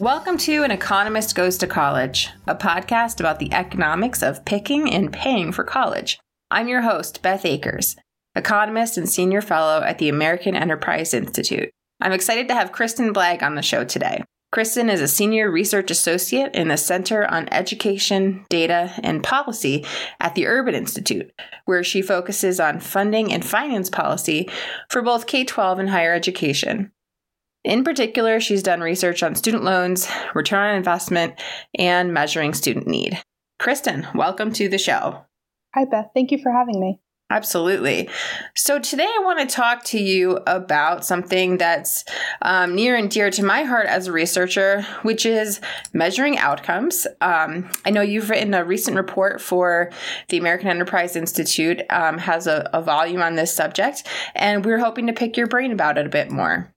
Welcome to An Economist Goes to College, a podcast about the economics of picking and paying for college. I'm your host, Beth Akers, economist and senior fellow at the American Enterprise Institute. I'm excited to have Kristin Blagg on the show today. Kristin is a senior research associate in the Center on Education, Data, and Policy at the Urban Institute, where she focuses on funding and finance policy for both K 12 and higher education. In particular, she's done research on student loans, return on investment, and measuring student need. Kristin, welcome to the show. Hi, Beth. Thank you for having me. Absolutely. So, today I want to talk to you about something that's um, near and dear to my heart as a researcher, which is measuring outcomes. Um, I know you've written a recent report for the American Enterprise Institute, um, has a, a volume on this subject, and we we're hoping to pick your brain about it a bit more.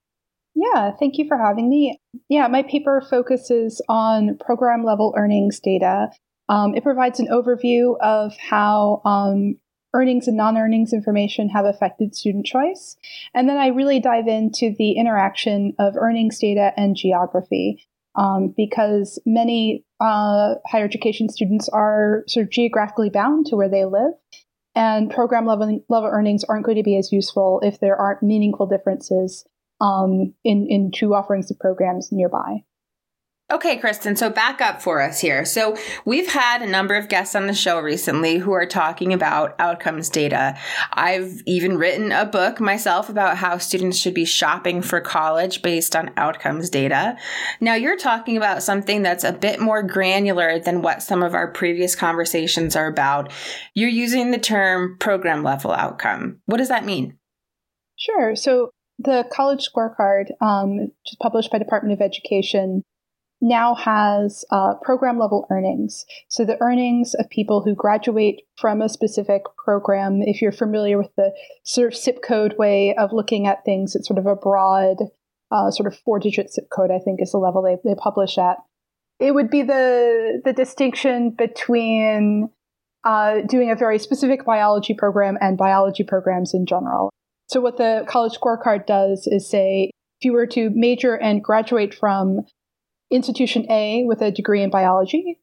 Yeah, thank you for having me. Yeah, my paper focuses on program level earnings data. Um, it provides an overview of how um, earnings and non earnings information have affected student choice. And then I really dive into the interaction of earnings data and geography. Um, because many uh, higher education students are sort of geographically bound to where they live. And program level, level earnings aren't going to be as useful if there aren't meaningful differences um, in, in two offerings of programs nearby. Okay, Kristin, so back up for us here. So, we've had a number of guests on the show recently who are talking about outcomes data. I've even written a book myself about how students should be shopping for college based on outcomes data. Now, you're talking about something that's a bit more granular than what some of our previous conversations are about. You're using the term program level outcome. What does that mean? Sure. So, the college scorecard, um, just published by Department of Education, now has uh, program level earnings. So the earnings of people who graduate from a specific program, if you're familiar with the sort of zip code way of looking at things, it's sort of a broad, uh, sort of four digit zip code, I think is the level they, they publish at. It would be the, the distinction between uh, doing a very specific biology program and biology programs in general. So, what the college scorecard does is say if you were to major and graduate from institution A with a degree in biology,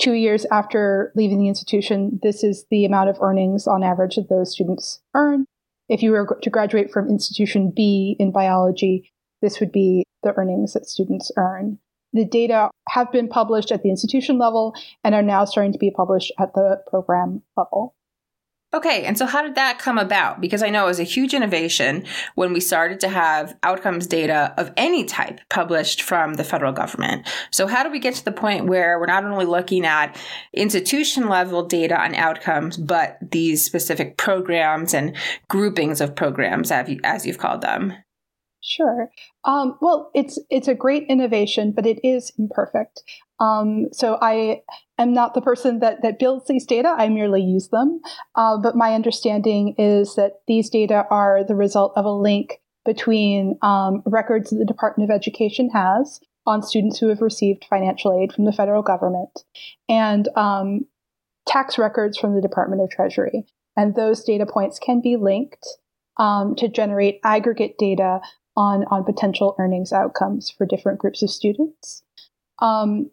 two years after leaving the institution, this is the amount of earnings on average that those students earn. If you were to graduate from institution B in biology, this would be the earnings that students earn. The data have been published at the institution level and are now starting to be published at the program level. Okay, and so how did that come about? Because I know it was a huge innovation when we started to have outcomes data of any type published from the federal government. So, how do we get to the point where we're not only looking at institution level data on outcomes, but these specific programs and groupings of programs, as you've called them? Sure. Um, well, it's it's a great innovation, but it is imperfect. Um, so I am not the person that that builds these data. I merely use them. Uh, but my understanding is that these data are the result of a link between um, records that the Department of Education has on students who have received financial aid from the federal government and um, tax records from the Department of Treasury. And those data points can be linked um, to generate aggregate data on, on potential earnings outcomes for different groups of students. Um,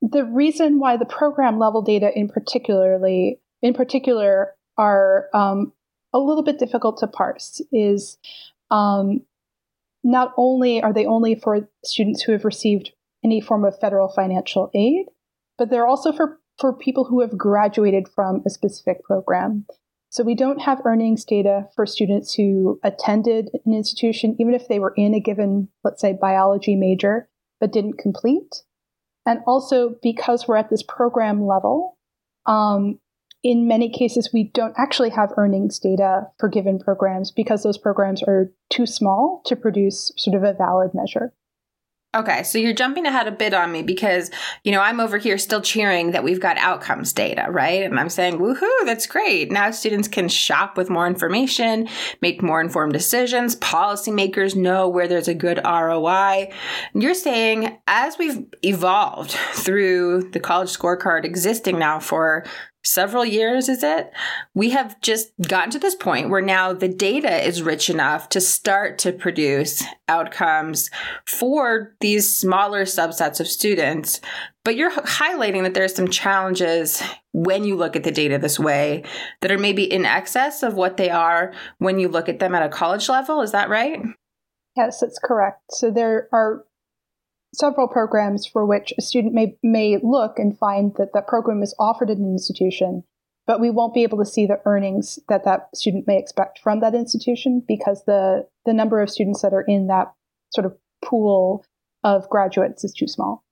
the reason why the program level data in particularly in particular are um, a little bit difficult to parse is um, not only are they only for students who have received any form of federal financial aid, but they're also for, for people who have graduated from a specific program. So we don't have earnings data for students who attended an institution, even if they were in a given, let's say, biology major, but didn't complete. And also because we're at this program level, um, in many cases, we don't actually have earnings data for given programs because those programs are too small to produce sort of a valid measure. Okay, so you're jumping ahead a bit on me because, you know, I'm over here still cheering that we've got outcomes data, right? And I'm saying, woohoo, that's great. Now students can shop with more information, make more informed decisions. Policymakers know where there's a good ROI. You're saying as we've evolved through the college scorecard existing now for several years, is it? We have just gotten to this point where now the data is rich enough to start to produce outcomes for these smaller subsets of students. But you're highlighting that there's some challenges when you look at the data this way that are maybe in excess of what they are when you look at them at a college level. Is that right? Yes, that's correct. So there are several programs for which a student may, may look and find that that program is offered at an institution, but we won't be able to see the earnings that that student may expect from that institution because the, the number of students that are in that sort of pool of graduates is too small.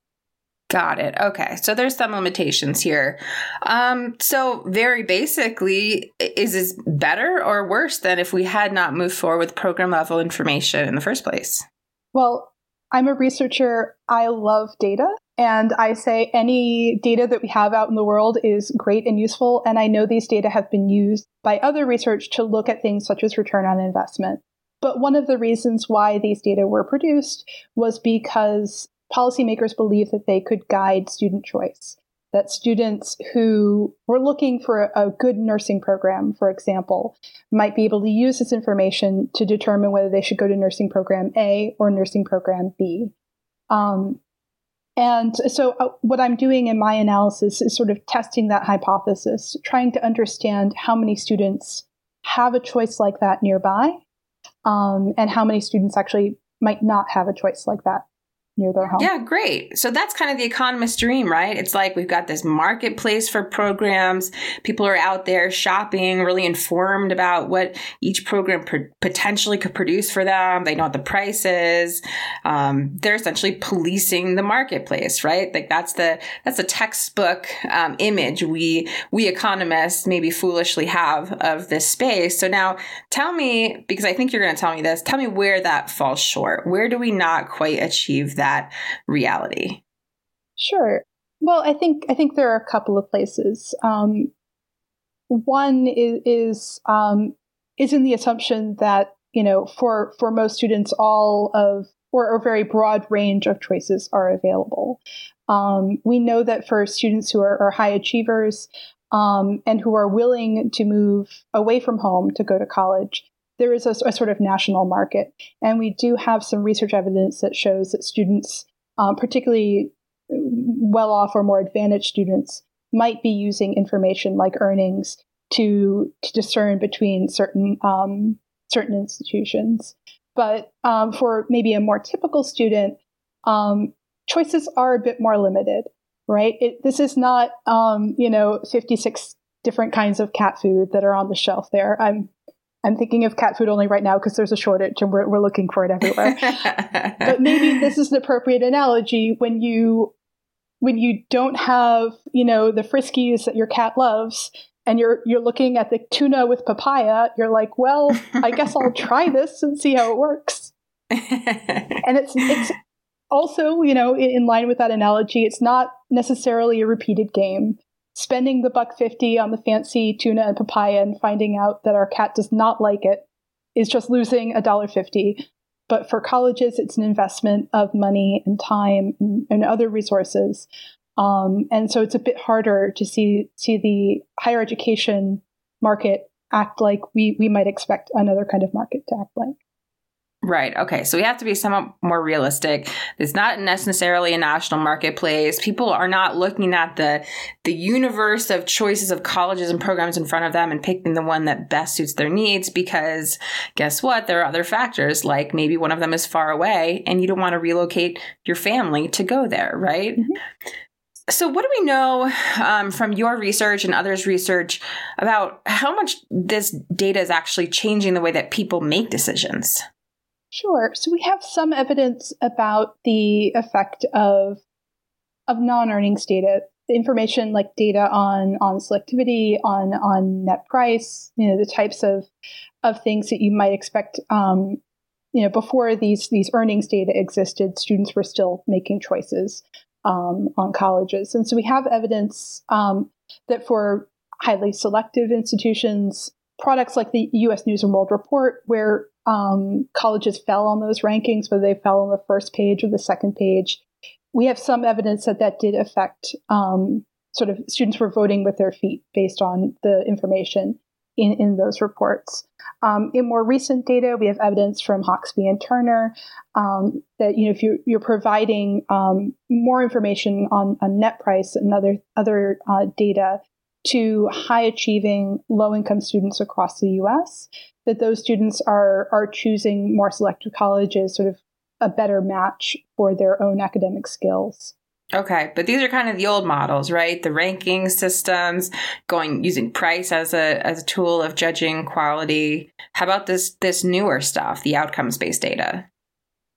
Got it. Okay. So there's some limitations here. Um, so very basically, is this better or worse than if we had not moved forward with program level information in the first place? Well, I'm a researcher. I love data. And I say any data that we have out in the world is great and useful. And I know these data have been used by other research to look at things such as return on investment. But one of the reasons why these data were produced was because policymakers believed that they could guide student choice that students who were looking for a good nursing program, for example, might be able to use this information to determine whether they should go to nursing program A or nursing program B. Um, and so, uh, what I'm doing in my analysis is sort of testing that hypothesis, trying to understand how many students have a choice like that nearby, um, and how many students actually might not have a choice like that near their home. Yeah, great. So that's kind of the economist dream, right? It's like we've got this marketplace for programs. People are out there shopping, really informed about what each program pr- potentially could produce for them. They know what the price is. Um, they're essentially policing the marketplace, right? Like that's the that's a textbook um, image we we economists maybe foolishly have of this space. So now tell me, because I think you're going to tell me this. Tell me where that falls short. Where do we not quite achieve that? That reality? Sure. Well, I think I think there are a couple of places. Um, one is is, um, is in the assumption that you know for for most students all of or a very broad range of choices are available. Um, we know that for students who are, are high achievers um, and who are willing to move away from home to go to college, there is a, a, sort of national market. And we do have some research evidence that shows that students, um, particularly well off or more advantaged students, might be using information like earnings to, to discern between certain um, certain institutions. But um, for maybe a more typical student, um, choices are a bit more limited, right? It, this is not, um, you know, 56 different kinds of cat food that are on the shelf there. I'm I'm thinking of cat food only right now because there's a shortage and we're, we're looking for it everywhere. but maybe this is an appropriate analogy when you when you don't have you know the friskies that your cat loves and you're you're looking at the tuna with papaya you're like well i guess i'll try this and see how it works and it's it's also you know in line with that analogy it's not necessarily a repeated game spending the buck 50 on the fancy tuna and papaya and finding out that our cat does not like it is just losing a dollar 50 but for colleges it's an investment of money and time and, other resources. Um, and so it's a bit harder to see see the higher education market act like we we might expect another kind of market to act like Right. Okay. So we have to be somewhat more realistic. It's not necessarily a national marketplace. People are not looking at the the universe of choices of colleges and programs in front of them and picking the one that best suits their needs because guess what? There are other factors like maybe one of them is far away and you don't want to relocate your family to go there, right? Mm-hmm. So, what do we know um, from your research and others' research about how much this data is actually changing the way that people make decisions? Sure. So we have some evidence about the effect of of non-earnings data, the information like data on on selectivity, on on net price, you know, the types of of things that you might expect. Um, you know, before these these earnings data existed, students were still making choices um, on colleges, and so we have evidence um, that for highly selective institutions, products like the U.S. News and World Report, where um, colleges fell on those rankings, whether they fell on the first page or the second page. We have some evidence that that did affect um, sort of students were voting with their feet based on the information in, in those reports. Um, in more recent data, we have evidence from Hoxby and Turner um, that you know if you, you're providing um, more information on, on, net price and other other uh, data to high achieving low income students across the U.S., that those students are are choosing more selective colleges, sort of a better match for their own academic skills. Okay, but these are kind of the old models, right? The ranking systems, going using price as a as a tool of judging quality. How about this this newer stuff, the outcomes based data?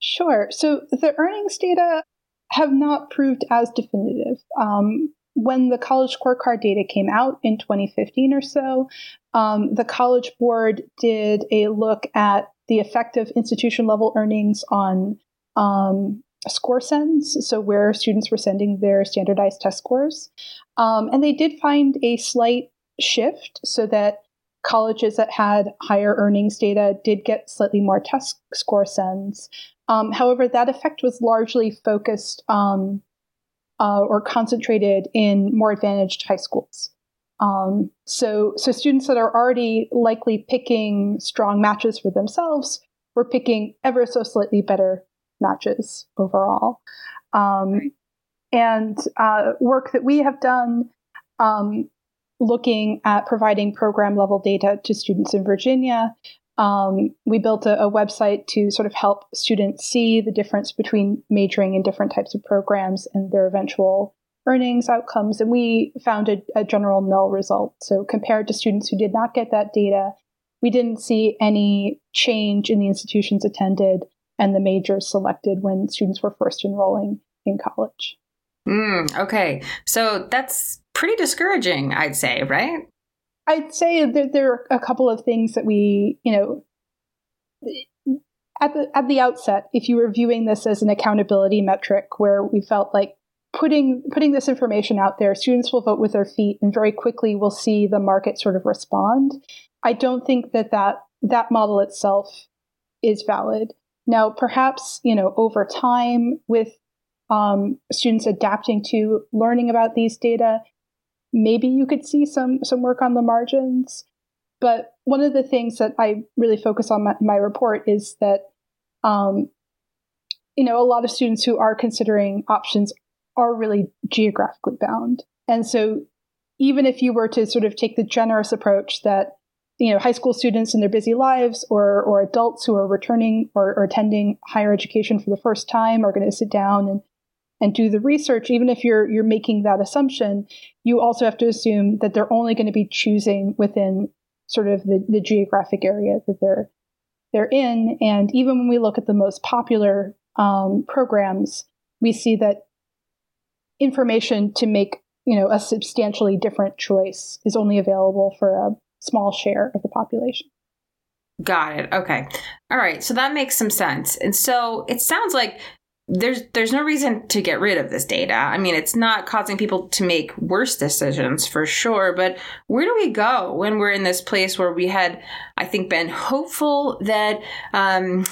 Sure. So the earnings data have not proved as definitive. Um, when the college scorecard data came out in 2015 or so, um, the College Board did a look at the effective institution level earnings on um, score sends, so where students were sending their standardized test scores. Um, and they did find a slight shift so that colleges that had higher earnings data did get slightly more test score sends. Um, however, that effect was largely focused um, uh, or concentrated in more advantaged high schools. Um, so, so students that are already likely picking strong matches for themselves were picking ever so slightly better matches overall. Um, and uh, work that we have done um, looking at providing program level data to students in Virginia. Um, we built a, a, website to sort of help students see the difference between majoring in different types of programs and their eventual earnings outcomes. And we found a, a general null result. So, compared to students who did not get that data, we didn't see any change in the institutions attended and the majors selected when students were first enrolling in college. Mm, okay. So that's pretty discouraging, I'd say, right? I'd say that there are a couple of things that we, you know, at the at the outset, if you were viewing this as an accountability metric where we felt like putting putting this information out there, students will vote with their feet and very quickly we'll see the market sort of respond. I don't think that that, that model itself is valid. Now, perhaps, you know, over time with um, students adapting to learning about these data, maybe you could see some, some work on the margins. But one of the things that I really focus on my, my report is that, um, you know, a lot of students who are considering options are really geographically bound. And so even if you were to sort of take the generous approach that you know high school students in their busy lives or or adults who are returning or, or attending higher education for the first time are going to sit down and and do the research even if you're you're making that assumption you also have to assume that they're only going to be choosing within sort of the, the geographic area that they're they're in and even when we look at the most popular um, programs we see that information to make you know a substantially different choice is only available for a small share of the population. Got it. Okay. All right. So that makes some sense. And so it sounds like there's there's no reason to get rid of this data. I mean, it's not causing people to make worse decisions for sure, but where do we go when we're in this place where we had, I think, been hopeful that um,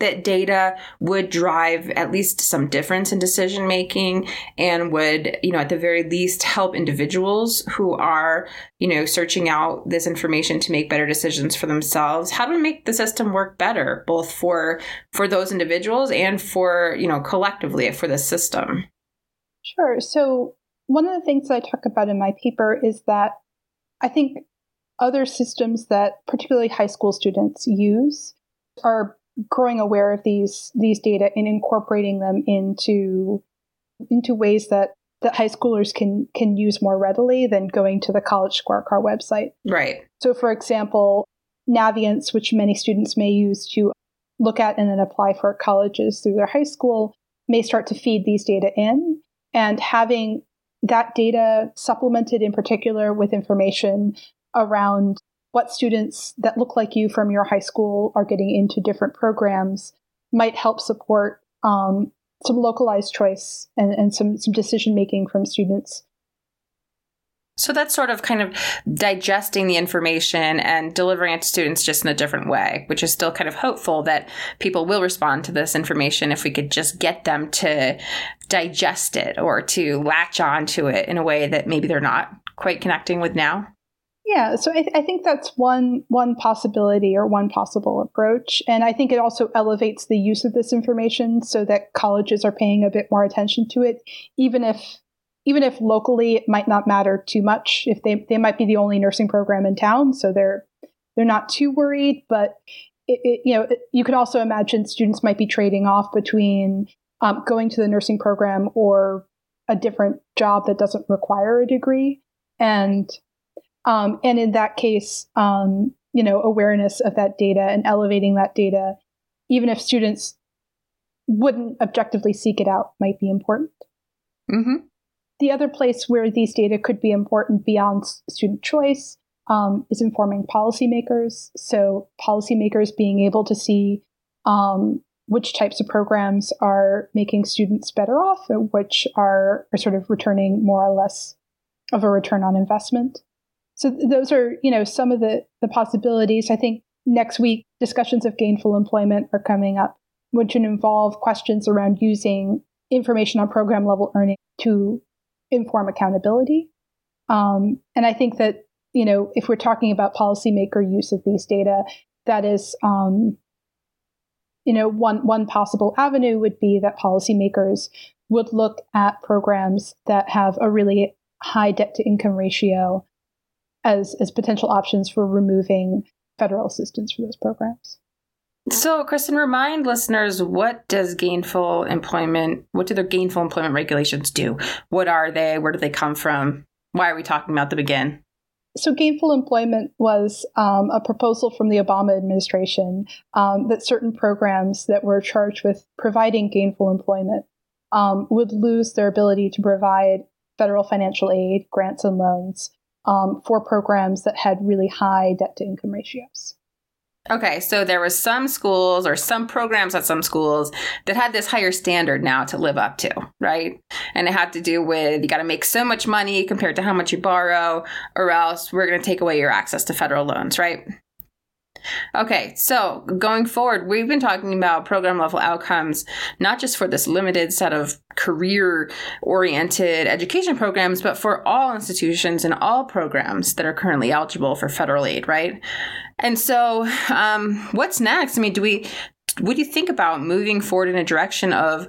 that data would drive at least some difference in decision making and would, you know, at the very least help individuals who are, you know, searching out this information to make better decisions for themselves. How do we make the system work better, both for for those individuals and for, you know, collectively for the system? Sure. So one of the things that I talk about in my paper is that I think other systems that particularly high school students use are growing aware of these these data and incorporating them into into ways that that high schoolers can can use more readily than going to the college scorecard website. Right. So for example, Naviance, which many students may use to look at and then apply for colleges through their high school, may start to feed these data in. And having that data supplemented in particular with information around what students that look like you from your high school are getting into different programs might help support um, some localized choice and, and some, some decision making from students. So that's sort of kind of digesting the information and delivering it to students just in a different way, which is still kind of hopeful that people will respond to this information if we could just get them to digest it or to latch on to it in a way that maybe they're not quite connecting with now. Yeah, so I, th- I, think that's one one possibility or one possible approach, and I think it also elevates the use of this information so that colleges are paying a bit more attention to it, even if even if locally it might not matter too much. If they they might be the only nursing program in town, so they're they're not too worried. But it, it, you know, it, you could also imagine students might be trading off between um, going to the nursing program or a different job that doesn't require a degree, and um, and in that case, um, you know, awareness of that data and elevating that data, even if students wouldn't objectively seek it out, might be important. Mm-hmm. The other place where these data could be important beyond student choice um, is informing policymakers. So, policymakers being able to see um, which types of programs are making students better off, which are, are sort of returning more or less of a return on investment. So those are, you know, some of the, the possibilities. I think next week discussions of gainful employment are coming up, which would involve questions around using information on program level earning to inform accountability. Um, and I think that, you know, if we're talking about policymaker use of these data, that is, um, you know, one, one possible avenue would be that policymakers would look at programs that have a really high debt to income ratio as as potential options for removing federal assistance for those programs. So, Kristin, remind listeners what does gainful employment, what do their gainful employment regulations do? What are they? Where do they come from? Why are we talking about them again? So, gainful employment was um, a proposal from the Obama administration um, that certain programs that were charged with providing gainful employment um, would lose their ability to provide federal financial aid, grants, and loans um, for programs that had really high debt to income ratios. Okay, so there was some schools or some programs at some schools that had this higher standard now to live up to, right? And it had to do with you got to make so much money compared to how much you borrow, or else we're going to take away your access to federal loans, right? Okay, so going forward, we've been talking about program level outcomes, not just for this limited set of career oriented education programs, but for all institutions and all programs that are currently eligible for federal aid, right? And so, um, what's next? I mean, do we, what do you think about moving forward in a direction of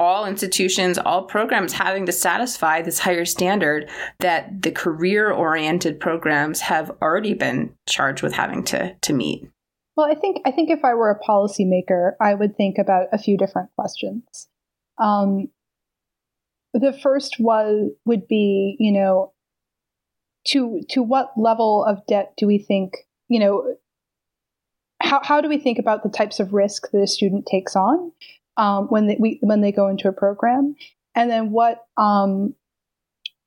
all institutions, all programs having to satisfy this higher standard that the career oriented programs have already been charged with having to, to meet? Well, I think I think if I were a policymaker, I would think about a few different questions. Um, the first was would be, you know, to to what level of debt do we think, you know, how how do we think about the types of risk that a student takes on? Um, when they we, when they go into a program, and then what um,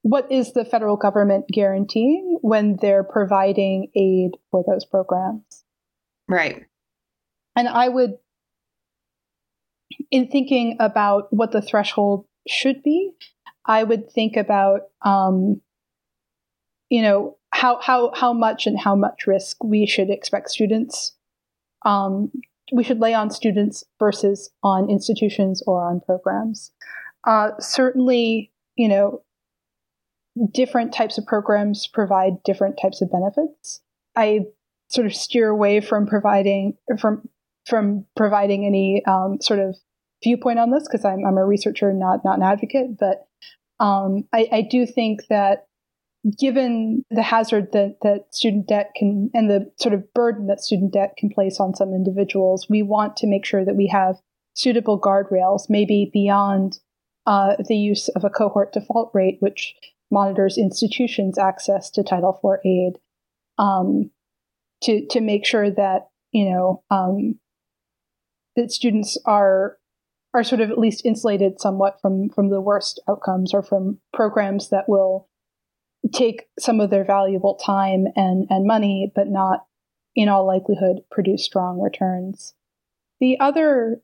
what is the federal government guaranteeing when they're providing aid for those programs? Right. And I would, in thinking about what the threshold should be, I would think about, um, you know, how how how much and how much risk we should expect students um, we should lay on students versus on institutions or on programs. Uh, certainly, you know, different types of programs provide different types of benefits. I sort of steer away from providing from from providing any um, sort of viewpoint on this because I'm, I'm a researcher, not not an advocate. But um, I, I do think that given the hazard that, that student debt can and the sort of burden that student debt can place on some individuals, we want to make sure that we have suitable guardrails, maybe beyond uh, the use of a cohort default rate, which monitors institutions' access to Title IV aid, um, to to make sure that you know um, that students are are sort of at least insulated somewhat from from the worst outcomes or from programs that will take some of their valuable time and, and money, but not in all likelihood produce strong returns. The other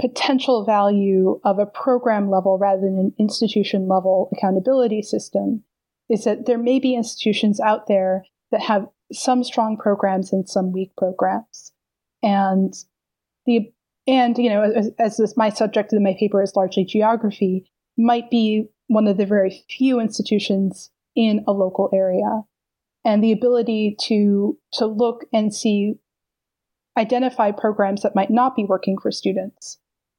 potential value of a program level rather than an institution level accountability system is that there may be institutions out there that have some strong programs and some weak programs. And the and you know, as, as this, my subject in my paper is largely geography, might be one of the very few institutions in a local area, and the ability to to look and see, identify programs that might not be working for students,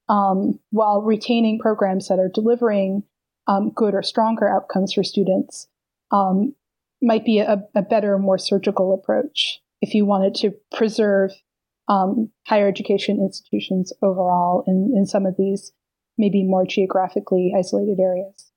um, while retaining programs that are delivering um, good or stronger outcomes for students, um, might be a, a, better, more surgical approach if you wanted to preserve um, higher education institutions overall in, in some of these maybe more geographically isolated areas.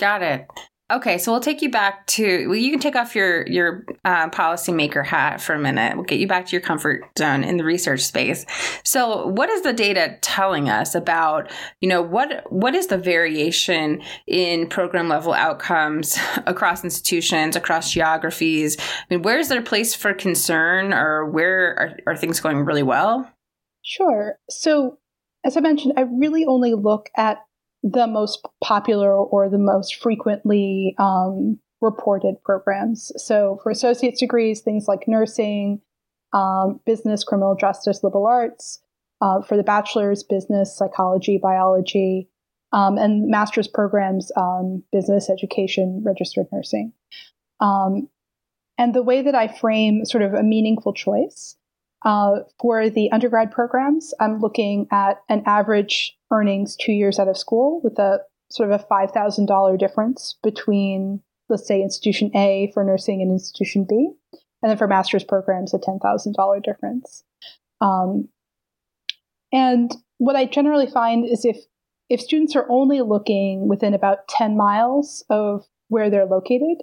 Got it. Okay, so we'll take you back to well, you can take off your your uh, policymaker hat for a minute. We'll get you back to your comfort zone in the research space. So, what is the data telling us about you know what what is the variation in program level outcomes across institutions, across geographies? I mean, where is there a place for concern, or where are, are things going really well? Sure. So, as I mentioned, I really only look at the most popular or the most frequently um, reported programs. So for associate's degrees, things like nursing, um, business, criminal justice, liberal arts. Uh, for the bachelor's, business, psychology, biology, um, and master's programs, um, business, education, registered nursing. Um, and the way that I frame sort of a meaningful choice uh, for the undergrad programs, I'm looking at an average earnings two years out of school with a sort of a $5,000 difference between, let's say, institution A for nursing and institution B. And then for master's programs, a $10,000 difference. Um, and what I generally find is if if students are only looking within about 10 miles of where they're located,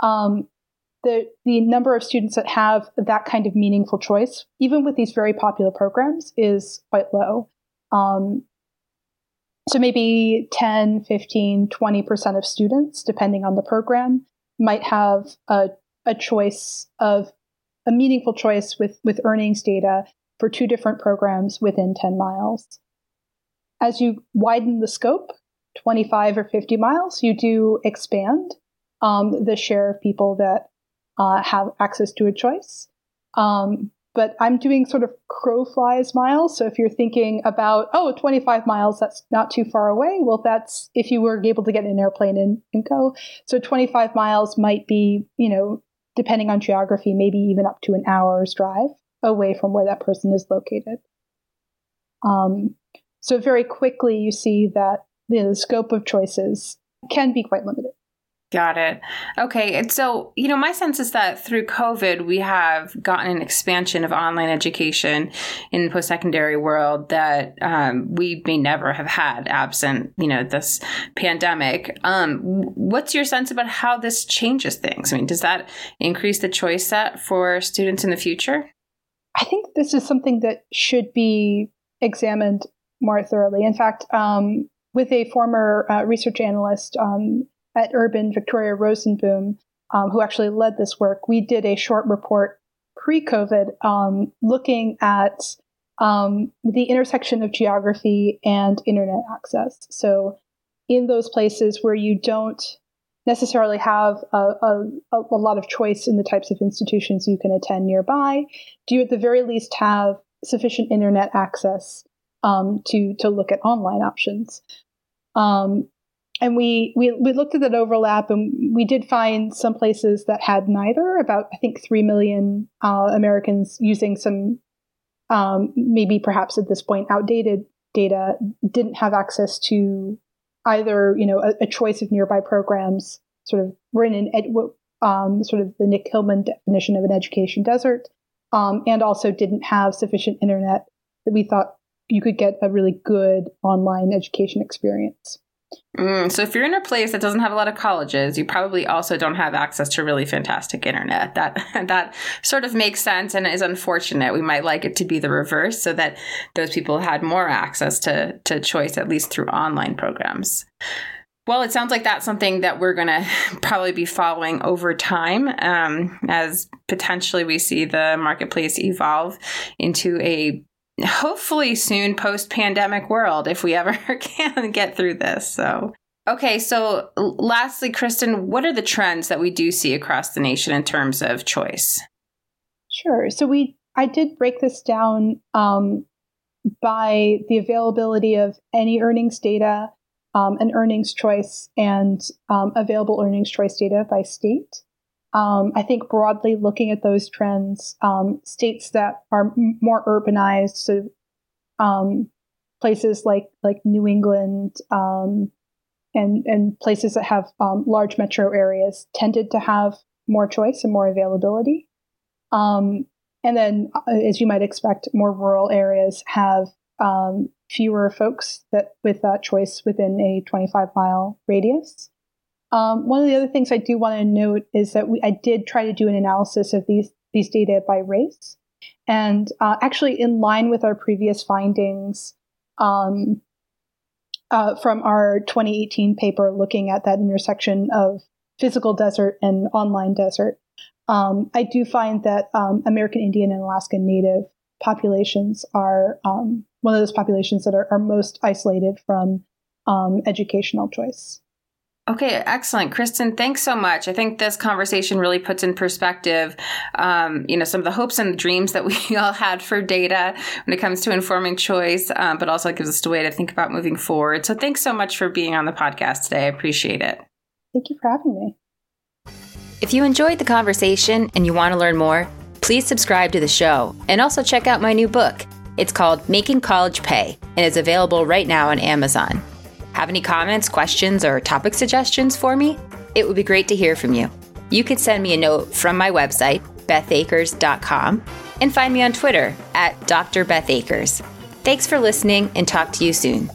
um, the the number of students that have that kind of meaningful choice, even with these very popular programs, is quite low. Um, so maybe 10, 15, 20% of students, depending on the program, might have a, a choice of a meaningful choice with, with earnings data for two different programs within 10 miles. As you widen the scope, 25 or 50 miles, you do expand um, the share of people that uh, have access to a choice. Um, but I'm doing sort of crow flies miles. So if you're thinking about, oh, 25 miles, that's not too far away. Well, that's if you were able to get in an airplane and, and go. So 25 miles might be, you know, depending on geography, maybe even up to an hour's drive away from where that person is located. Um, so very quickly, you see that you know, the scope of choices can be quite limited. Got it. Okay. And so, you know, my sense is that through COVID, we have gotten an expansion of online education in the post secondary world that um, we may never have had absent, you know, this pandemic. Um, what's your sense about how this changes things? I mean, does that increase the choice set for students in the future? I think this is something that should be examined more thoroughly. In fact, um, with a former uh, research analyst, um, at Urban, Victoria Rosenboom, um, who actually led this work, we did a short report pre COVID um, looking at um, the intersection of geography and internet access. So, in those places where you don't necessarily have a, a, a, lot of choice in the types of institutions you can attend nearby, do you at the very least have sufficient internet access um, to to look at online options? Um, and we, we we looked at that overlap and we did find some places that had neither about i think 3 million uh, americans using some um, maybe perhaps at this point outdated data didn't have access to either you know a, a choice of nearby programs sort of we're in an ed, um, sort of the nick hillman definition of an education desert um, and also didn't have sufficient internet that we thought you could get a really good online education experience Mm, so if you're in a place that doesn't have a lot of colleges, you probably also don't have access to really fantastic internet. That that sort of makes sense and is unfortunate. We might like it to be the reverse, so that those people had more access to to choice, at least through online programs. Well, it sounds like that's something that we're going to probably be following over time um, as potentially we see the marketplace evolve into a hopefully soon post pandemic world if we ever can get through this. So, Okay, so lastly, Kristin, what are the trends that we do see across the nation in terms of choice? Sure. So we I did break this down um, by the availability of any earnings data, um, an earnings choice, and um, available earnings choice data by state. Um, I think broadly looking at those trends, um, states that are m- more urbanized, so um, places like like New England and and places that have large metro areas tended to have more choice and more availability. Um, and then, uh, as you might expect, more rural areas have um, fewer folks that with that choice within a 25 mile radius. Um, one of the other things I do want to note is that we, I did try to do an analysis of these these data by race, and uh, actually, in line with our previous findings um, uh, from our 2018 paper, looking at that intersection of physical desert and online desert, um, I do find that um, American Indian and Alaska Native populations are um, one of those populations that are, are most isolated from um, educational choice. Okay, excellent, Kristin. Thanks so much. I think this conversation really puts in perspective, um, you know, some of the hopes and dreams that we all had for data when it comes to informing choice, um, but also gives us a way to think about moving forward. So, thanks so much for being on the podcast today. I appreciate it. Thank you for having me. If you enjoyed the conversation and you want to learn more, please subscribe to the show and also check out my new book. It's called Making College Pay and is available right now on Amazon. Have any comments, questions, or topic suggestions for me? It would be great to hear from you. You could send me a note from my website, bethakers.com, and find me on Twitter at Dr. Beth Akers. Thanks for listening and talk to you soon.